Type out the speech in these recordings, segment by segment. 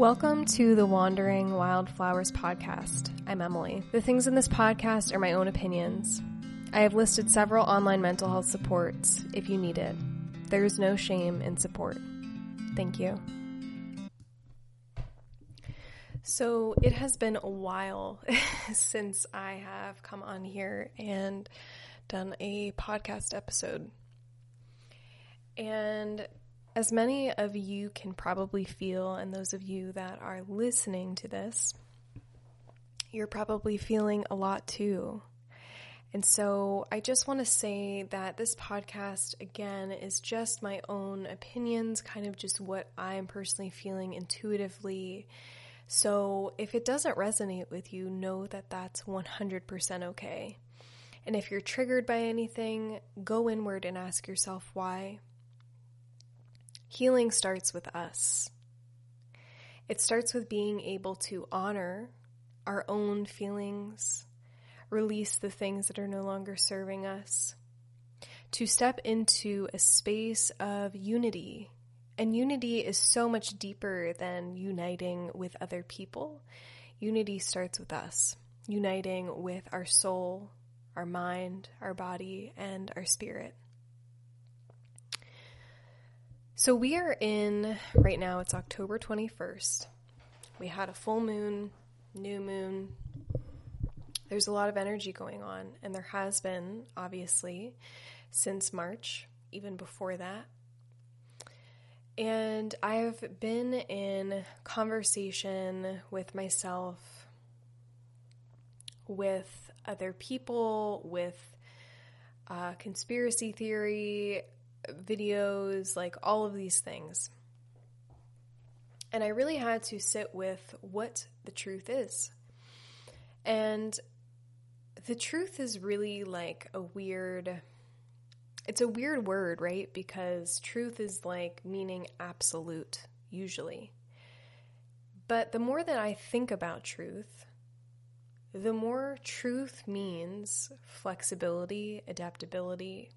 Welcome to the Wandering Wildflowers podcast. I'm Emily. The things in this podcast are my own opinions. I have listed several online mental health supports if you need it. There is no shame in support. Thank you. So, it has been a while since I have come on here and done a podcast episode. And as many of you can probably feel, and those of you that are listening to this, you're probably feeling a lot too. And so I just want to say that this podcast, again, is just my own opinions, kind of just what I'm personally feeling intuitively. So if it doesn't resonate with you, know that that's 100% okay. And if you're triggered by anything, go inward and ask yourself why. Healing starts with us. It starts with being able to honor our own feelings, release the things that are no longer serving us, to step into a space of unity. And unity is so much deeper than uniting with other people. Unity starts with us, uniting with our soul, our mind, our body, and our spirit. So we are in, right now it's October 21st. We had a full moon, new moon. There's a lot of energy going on, and there has been, obviously, since March, even before that. And I've been in conversation with myself, with other people, with uh, conspiracy theory, videos, like all of these things. And I really had to sit with what the truth is. And the truth is really like a weird it's a weird word, right? Because truth is like meaning absolute usually. But the more that I think about truth, the more truth means flexibility, adaptability,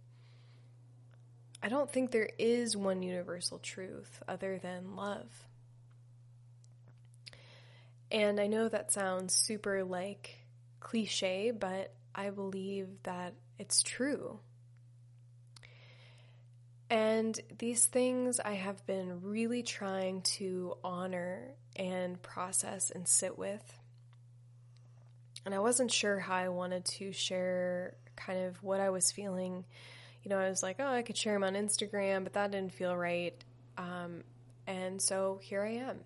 I don't think there is one universal truth other than love. And I know that sounds super like cliche, but I believe that it's true. And these things I have been really trying to honor and process and sit with. And I wasn't sure how I wanted to share kind of what I was feeling you know, I was like, oh, I could share them on Instagram, but that didn't feel right. Um, and so here I am.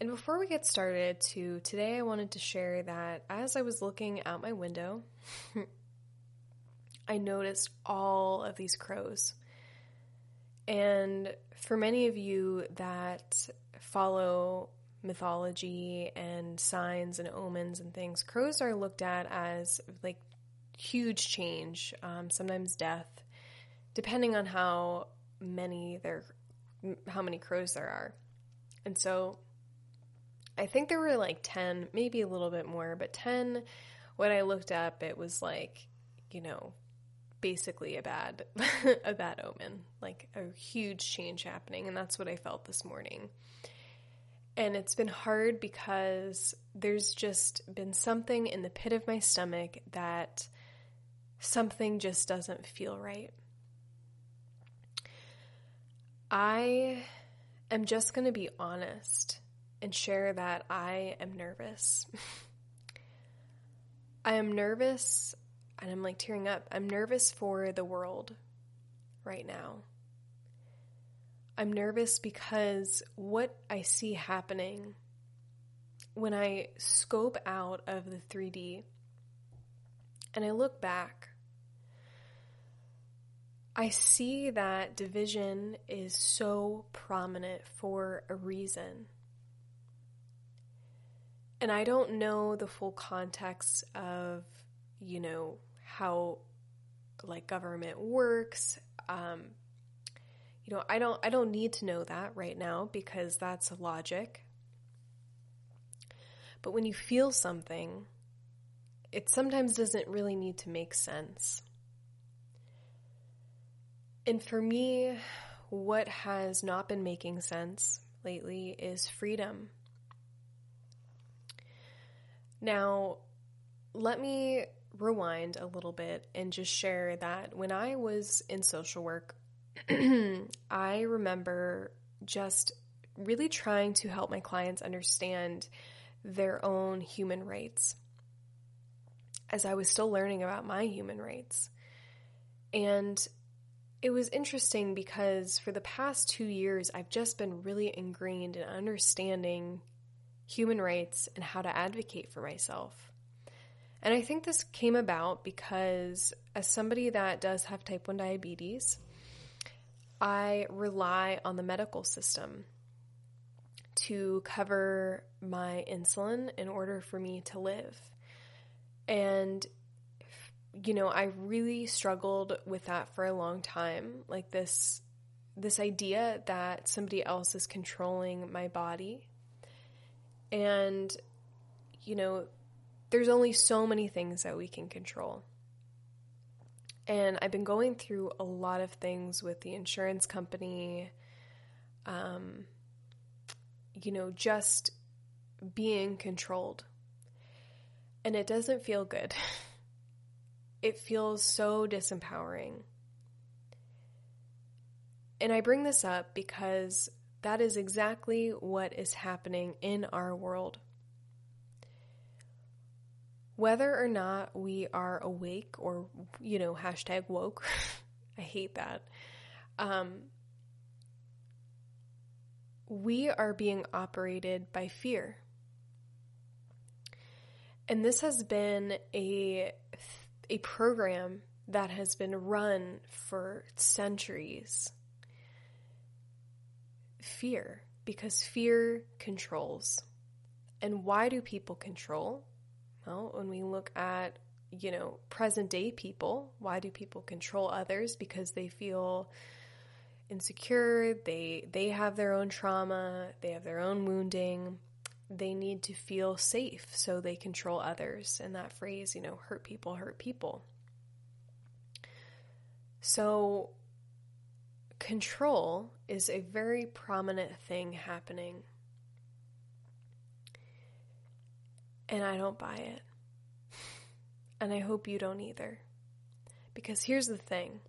And before we get started, to today, I wanted to share that as I was looking out my window, I noticed all of these crows. And for many of you that follow mythology and signs and omens and things, crows are looked at as like huge change, um, sometimes death, depending on how many there, how many crows there are. And so I think there were like 10, maybe a little bit more, but 10, when I looked up, it was like, you know, basically a bad, a bad omen, like a huge change happening. And that's what I felt this morning. And it's been hard because there's just been something in the pit of my stomach that something just doesn't feel right. I am just going to be honest and share that I am nervous. I am nervous and I'm like tearing up. I'm nervous for the world right now. I'm nervous because what I see happening when I scope out of the 3D and I look back, I see that division is so prominent for a reason. And I don't know the full context of, you know, how like government works. Um, you know, I don't I don't need to know that right now because that's logic. But when you feel something, it sometimes doesn't really need to make sense. And for me, what has not been making sense lately is freedom. Now, let me rewind a little bit and just share that when I was in social work, I remember just really trying to help my clients understand their own human rights as I was still learning about my human rights. And it was interesting because for the past two years, I've just been really ingrained in understanding human rights and how to advocate for myself. And I think this came about because, as somebody that does have type 1 diabetes, I rely on the medical system to cover my insulin in order for me to live. And, you know, I really struggled with that for a long time. Like this, this idea that somebody else is controlling my body. And, you know, there's only so many things that we can control. And I've been going through a lot of things with the insurance company, um, you know, just being controlled. And it doesn't feel good. It feels so disempowering. And I bring this up because that is exactly what is happening in our world. Whether or not we are awake or, you know, hashtag woke, I hate that. Um, we are being operated by fear. And this has been a a program that has been run for centuries. Fear, because fear controls. And why do people control? Well, when we look at, you know, present day people, why do people control others? Because they feel insecure, they they have their own trauma, they have their own wounding. They need to feel safe so they control others. And that phrase, you know, hurt people hurt people. So control is a very prominent thing happening. And I don't buy it. And I hope you don't either. Because here's the thing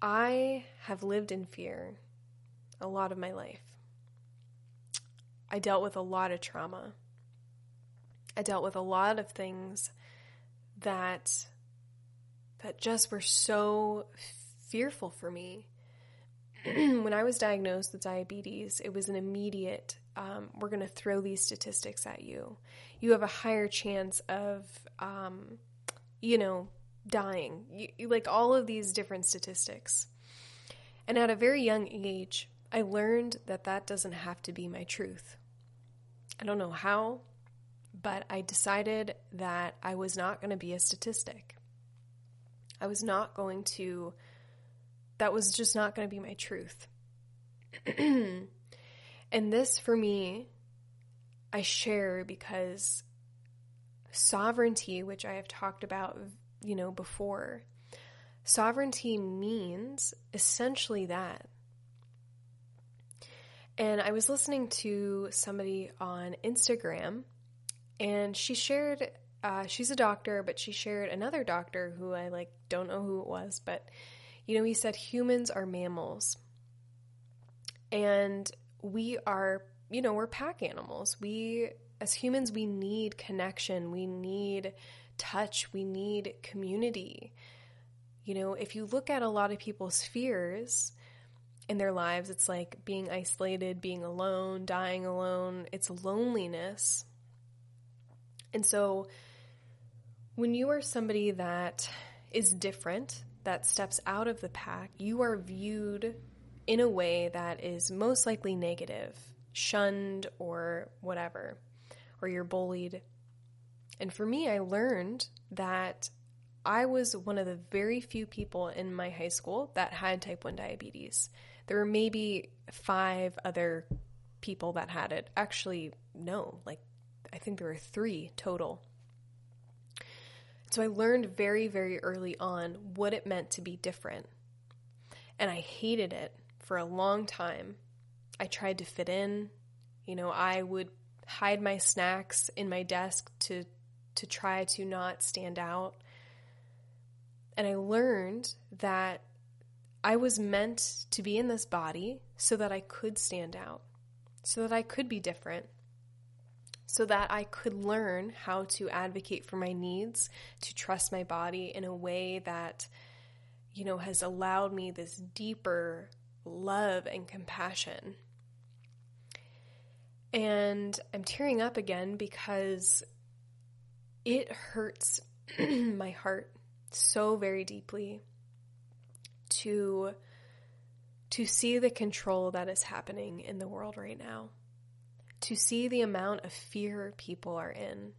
I have lived in fear a lot of my life. I dealt with a lot of trauma. I dealt with a lot of things that that just were so fearful for me. when I was diagnosed with diabetes, it was an immediate um, we're going to throw these statistics at you. You have a higher chance of, um, you know, dying, you, like all of these different statistics. And at a very young age, I learned that that doesn't have to be my truth. I don't know how, but I decided that I was not going to be a statistic. I was not going to, that was just not going to be my truth. and this for me, I share because sovereignty, which I have talked about you know, before. Sovereignty means essentially that. And I was listening to somebody on Instagram, and she shared, uh, she's a doctor, but she shared another doctor who I like don't know who it was, but you know, he said humans are mammals. And we are, you know, we're pack animals. We, as humans, we need connection. We need touch, we need community. You know, if you look at a lot of people's fears in their lives, it's like being isolated, being alone, dying alone, it's loneliness. And so when you are somebody that is different, that steps out of the pack, you are viewed in a way that is most likely negative, shunned, or whatever, or you're bullied. And for me, I learned that I was one of the very few people in my high school that had type 1 diabetes. There were maybe five other people that had it. Actually, no, like I think there were three total. So I learned very, very early on what it meant to be different. And I hated it for a long time. I tried to fit in. You know, I would hide my snacks in my desk to to try to not stand out. And I learned that I was meant to be in this body so that I could stand out, so that I could be different, so that I could learn how to advocate for my needs, to trust my body in a way that, you know, has allowed me this deeper love and compassion. And I'm tearing up again because it hurts my heart so very deeply to to see the control that is happening in the world right now to see the amount of fear people are in.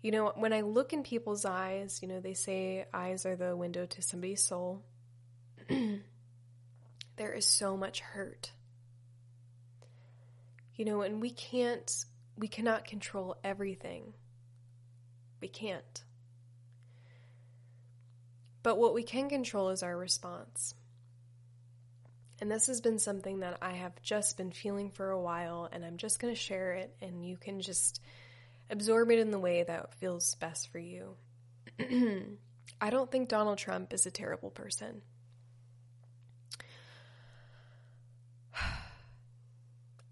You know when i look in people's eyes you know they say eyes are the window to somebody's soul. There is so much hurt. You know and we can't we cannot control everything. We can't but what we can control is our response. And this has been something that I have just been feeling for a while, and I'm just going to share it, and you can just absorb it in the way that feels best for you. I don't think Donald Trump is a terrible person.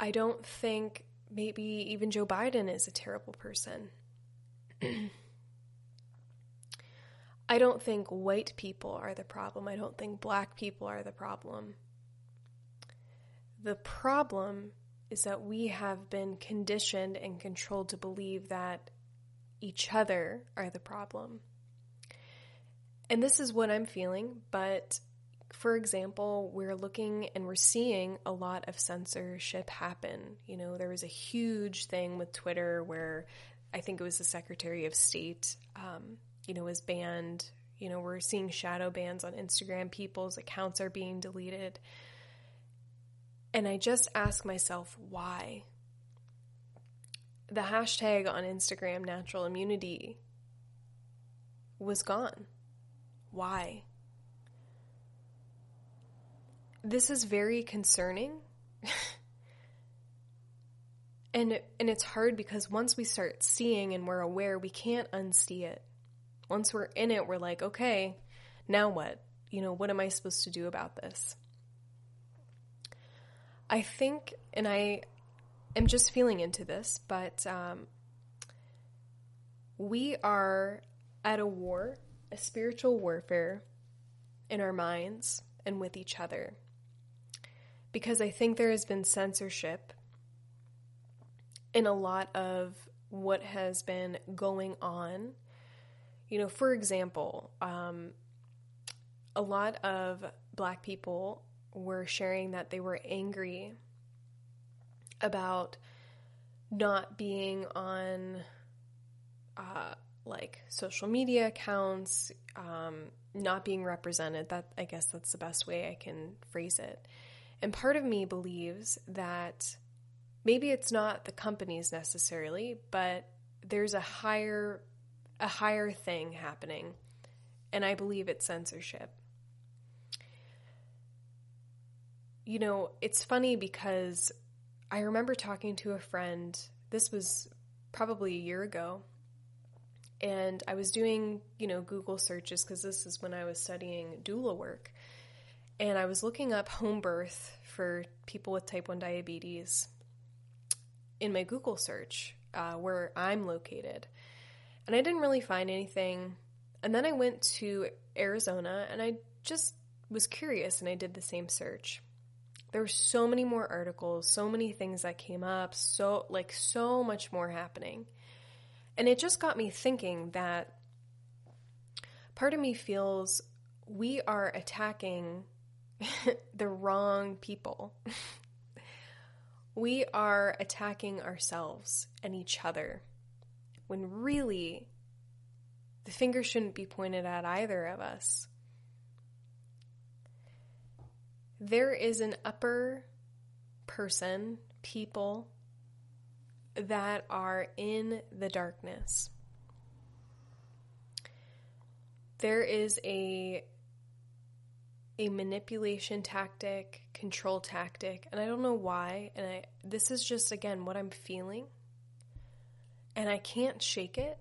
I don't think maybe even Joe Biden is a terrible person. I don't think white people are the problem. I don't think black people are the problem. The problem is that we have been conditioned and controlled to believe that each other are the problem. And this is what I'm feeling, but for example, we're looking and we're seeing a lot of censorship happen. You know, there was a huge thing with Twitter where I think it was the Secretary of State um, you know, is banned. You know, we're seeing shadow bans on Instagram. People's accounts are being deleted. And I just ask myself, why? The hashtag on Instagram, natural immunity, was gone. Why? This is very concerning. and and it's hard because once we start seeing and we're aware, we can't unsee it once we're in it, we're like, okay, now what? You know, what am I supposed to do about this? I think, and I am just feeling into this, but um, we are at a war, a spiritual warfare in our minds and with each other. Because I think there has been censorship in a lot of what has been going on you know, for example, um, a lot of black people were sharing that they were angry about not being on uh, like social media accounts, um, not being represented. That I guess that's the best way I can phrase it. And part of me believes that maybe it's not the companies necessarily, but there's a higher a higher thing happening, and I believe it's censorship. You know, it's funny because I remember talking to a friend, this was probably a year ago, and I was doing, you know, Google searches because this is when I was studying doula work. And I was looking up home birth for people with type 1 diabetes in my Google search uh, where I'm located and I didn't really find anything. And then I went to Arizona and I just was curious and I did the same search. There were so many more articles, so many things that came up, so like so much more happening. And it just got me thinking that part of me feels we are attacking the wrong people. we are attacking ourselves and each other when really the finger shouldn't be pointed at either of us. There is an upper person, people that are in the darkness. There is a a manipulation tactic, control tactic, and I don't know why. And I this is just again what I'm feeling, and I can't shake it.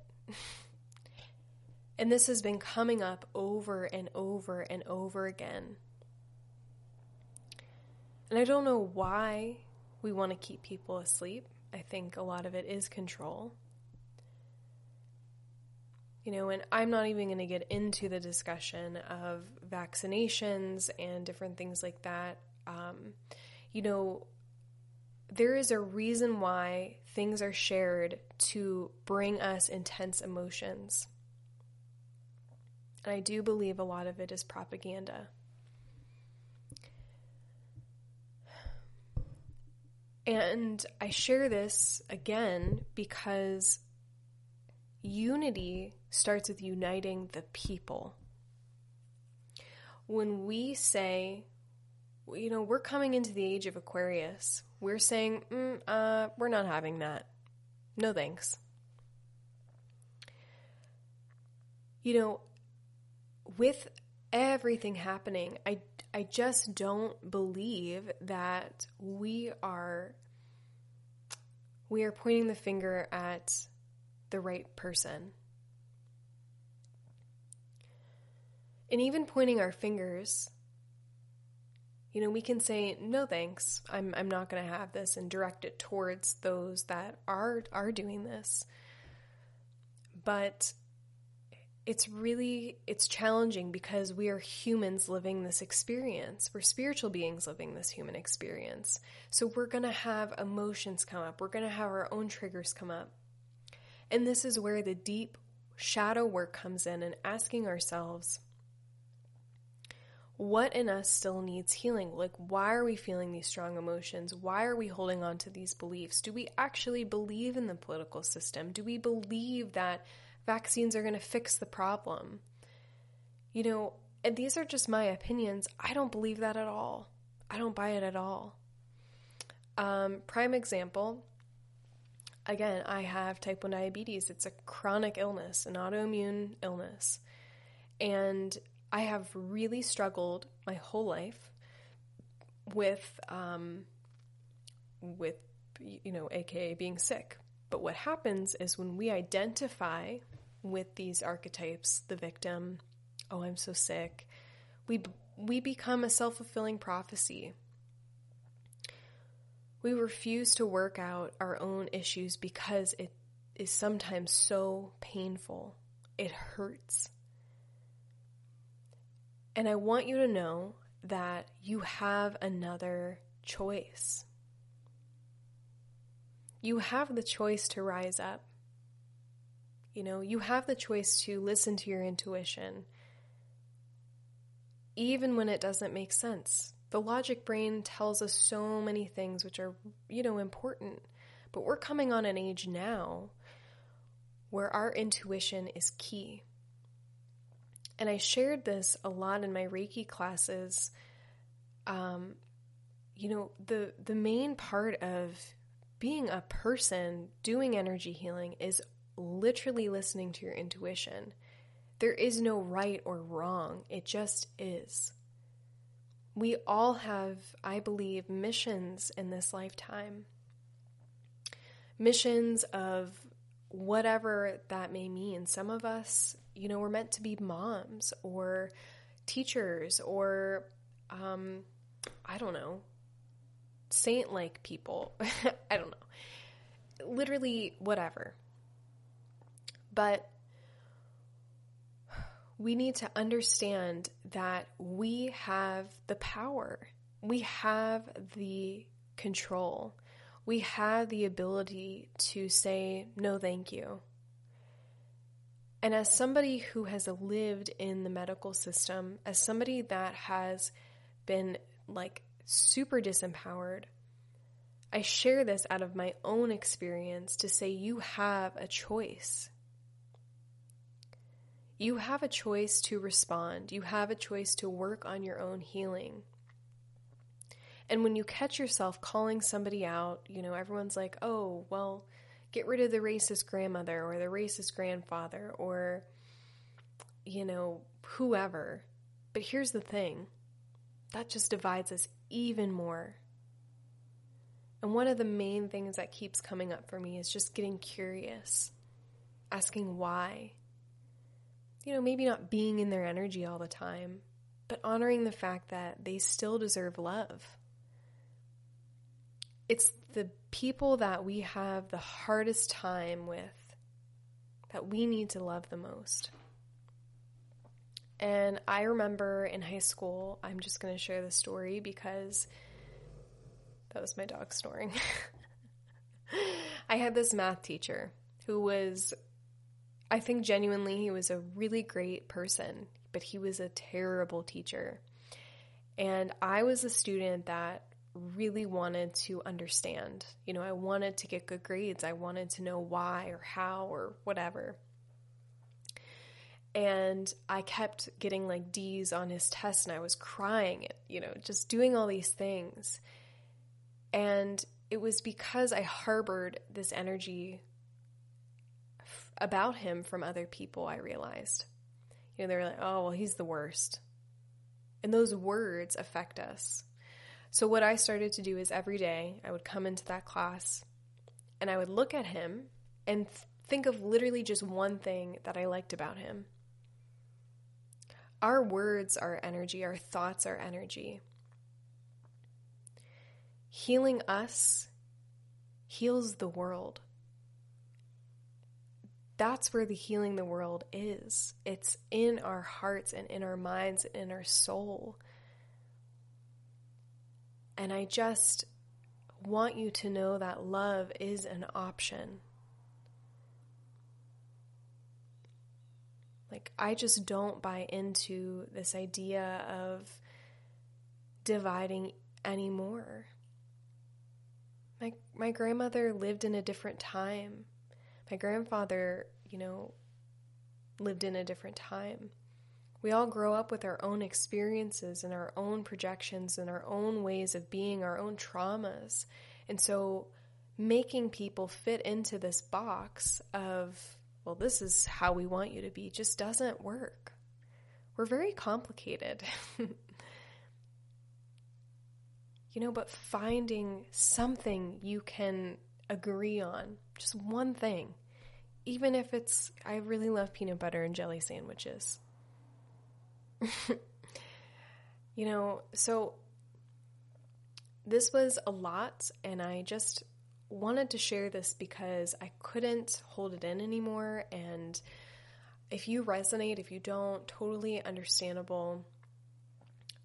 and this has been coming up over and over and over again. And I don't know why we want to keep people asleep. I think a lot of it is control. You know, and I'm not even going to get into the discussion of vaccinations and different things like that. Um, you know, there is a reason why things are shared to bring us intense emotions. And I do believe a lot of it is propaganda. And I share this again because unity starts with uniting the people. When we say, you know, we're coming into the age of Aquarius, we're saying, mm, uh, we're not having that. No thanks. You know, with everything happening, I I just don't believe that we are we are pointing the finger at the right person. And even pointing our fingers, you know, we can say, no thanks, I'm, I'm not going to have this and direct it towards those that are, are doing this. But it's really it's challenging because we are humans living this experience. We're spiritual beings living this human experience. So we're going to have emotions come up. We're going to have our own triggers come up. And this is where the deep shadow work comes in and asking ourselves what in us still needs healing? Like, why are we feeling these strong emotions? Why are we holding on to these beliefs? Do we actually believe in the political system? Do we believe that vaccines are going to fix the problem. You know, and these are just my opinions. I don't believe that at all. I don't buy it at all. Um, prime example again, I have type 1 diabetes. It's a chronic illness, an autoimmune illness. And I have really struggled my whole life with, um, with, you know, AKA being sick. But what happens is when we identify with these archetypes, the victim, oh, I'm so sick, we, we become a self fulfilling prophecy. We refuse to work out our own issues because it is sometimes so painful. It hurts. And I want you to know that you have another choice. You have the choice to rise up. You know, you have the choice to listen to your intuition, even when it doesn't make sense. The logic brain tells us so many things which are, you know, important. But we're coming on an age now where our intuition is key. And I shared this a lot in my Reiki classes. Um, you know, the the main part of being a person doing energy healing is literally listening to your intuition. There is no right or wrong, it just is. We all have, I believe, missions in this lifetime. Missions of whatever that may mean. Some of us, you know, we're meant to be moms or teachers or, um, I don't know, saint like people. I don't know. Literally, whatever. But we need to understand that we have the power, we have the control, we have the ability to say, no, thank you. And as somebody who has lived in the medical system, as somebody that has been like super disempowered, I share this out of my own experience to say you have a choice. You have a choice to respond. You have a choice to work on your own healing. And when you catch yourself calling somebody out, you know, everyone's like, oh, well, get rid of the racist grandmother or the racist grandfather or, you know, whoever. But here's the thing that just divides us even more. And one of the main things that keeps coming up for me is just getting curious, asking why. You know, maybe not being in their energy all the time, but honoring the fact that they still deserve love. It's the people that we have the hardest time with that we need to love the most. And I remember in high school, I'm just going to share the story because that was my dog snoring. I had this math teacher who was, I think genuinely, he was a really great person, but he was a terrible teacher. And I was a student that really wanted to understand. You know, I wanted to get good grades. I wanted to know why or how or whatever. And I kept getting like D's on his test and I was crying, you know, just doing all these things. And it was because I harbored this energy f- about him from other people, I realized. You know, they were like, oh, well, he's the worst. And those words affect us. So, what I started to do is every day I would come into that class and I would look at him and th- think of literally just one thing that I liked about him. Our words are energy, our thoughts are energy. Healing us heals the world. That's where the healing the world is. It's in our hearts and in our minds and in our soul. And I just want you to know that love is an option. Like, I just don't buy into this idea of dividing anymore. My, my grandmother lived in a different time. My grandfather, you know, lived in a different time. We all grow up with our own experiences and our own projections and our own ways of being, our own traumas. And so making people fit into this box of, well, this is how we want you to be just doesn't work. We're very complicated. you know, but finding something you can agree on, just one thing, even if it's, I really love peanut butter and jelly sandwiches. you know, so this was a lot, and I just wanted to share this because I couldn't hold it in anymore. And if you resonate, if you don't, totally understandable.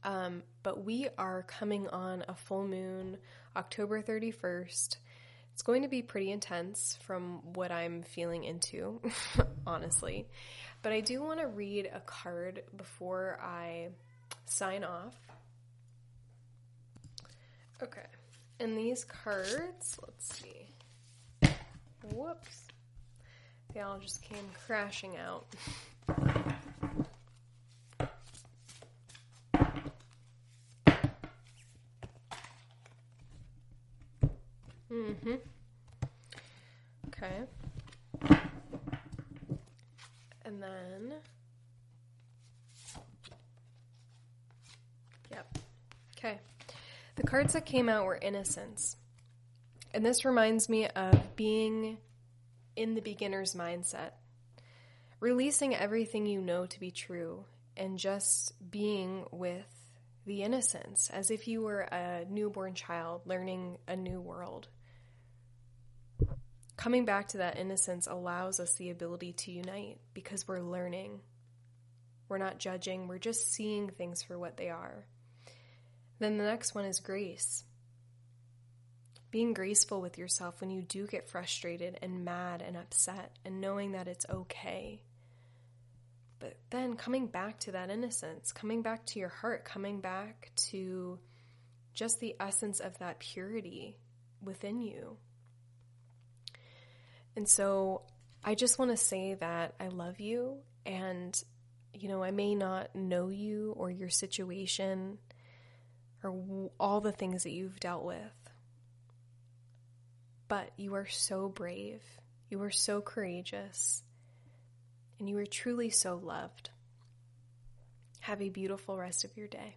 Um, but we are coming on a full moon October 31st. It's going to be pretty intense from what I'm feeling into, honestly. But I do want to read a card before I sign off. Okay. And these cards, let's see. Whoops. They all just came crashing out. Mm-hmm. Okay. And then, yep. Okay. The cards that came out were innocence. And this reminds me of being in the beginner's mindset, releasing everything you know to be true, and just being with the innocence as if you were a newborn child learning a new world coming back to that innocence allows us the ability to unite because we're learning. We're not judging, we're just seeing things for what they are. Then the next one is grace. Being graceful with yourself when you do get frustrated and mad and upset, and knowing that it's okay. But then coming back to that innocence, coming back to your heart, coming back to just the essence of that purity within you. And so I just want to say that I love you and you know, I may not know you or your situation or all the things that you've dealt with. But you are so brave. You are so courageous. And you are truly so loved. Have a beautiful rest of your day.